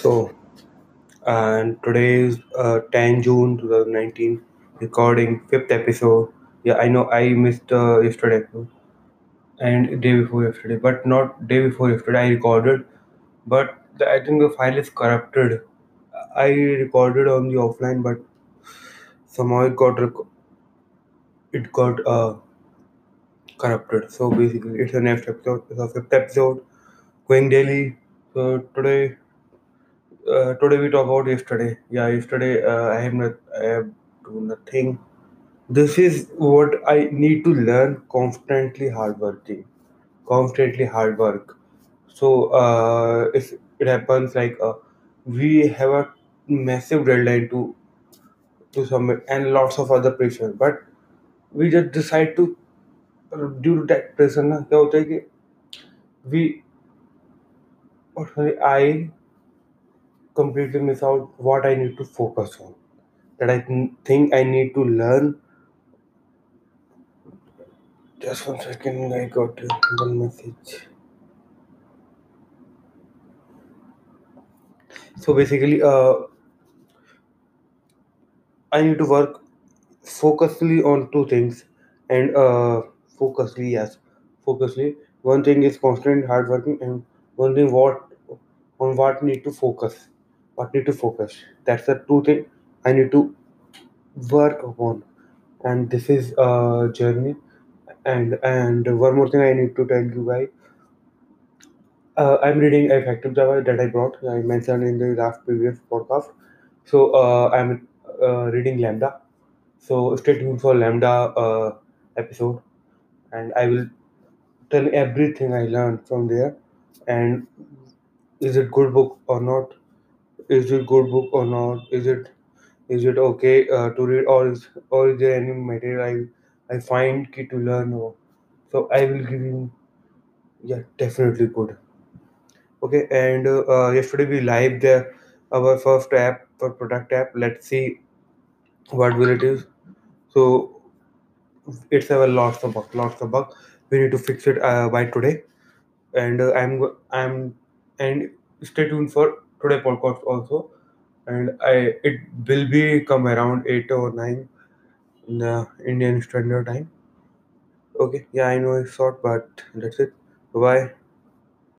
So, and today is uh, 10 June 2019, recording fifth episode. Yeah, I know I missed uh, yesterday and day before yesterday, but not day before yesterday. I recorded, but the, I think the file is corrupted. I recorded on the offline, but somehow it got rec- it got uh, corrupted. So basically, it's the next episode. It's the fifth episode, going daily. So today uh, today we talk about yesterday. Yeah, yesterday uh, I have not I have do nothing. This is what I need to learn. Constantly hardworking, constantly hard work. So uh, if it happens like uh, we have a massive deadline to to submit and lots of other pressure, but we just decide to due to that pressure ना क्या होता है कि we or sorry, I completely miss out what I need to focus on. That I th- think I need to learn Just one second, I got one message. So basically, uh, I need to work focusedly on two things, and uh, focusedly, yes, focusedly. One thing is constant hard working, and one thing what on what need to focus, what need to focus. That's the two thing I need to work upon, and this is a journey. And and one more thing I need to tell you guys Uh, I'm reading Effective Java that I brought. I mentioned in the last previous podcast. So uh, I'm uh, reading Lambda. So stay tuned for Lambda uh, episode, and I will tell everything I learned from there. And is it good book or not? Is it good book or not? Is it is it okay uh, to read, or is or is there any material I I find key to learn? Or, so I will give you yeah definitely good. Okay, and uh, uh, yesterday we live there our first app for product app. Let's see what will it is. So it's a lots of bug, lots of bug. We need to fix it uh, by today, and uh, I'm I'm and stay tuned for today podcast also. And I it will be come around eight or nine in Indian Standard Time. Okay, yeah, I know it's short, but that's it. Bye.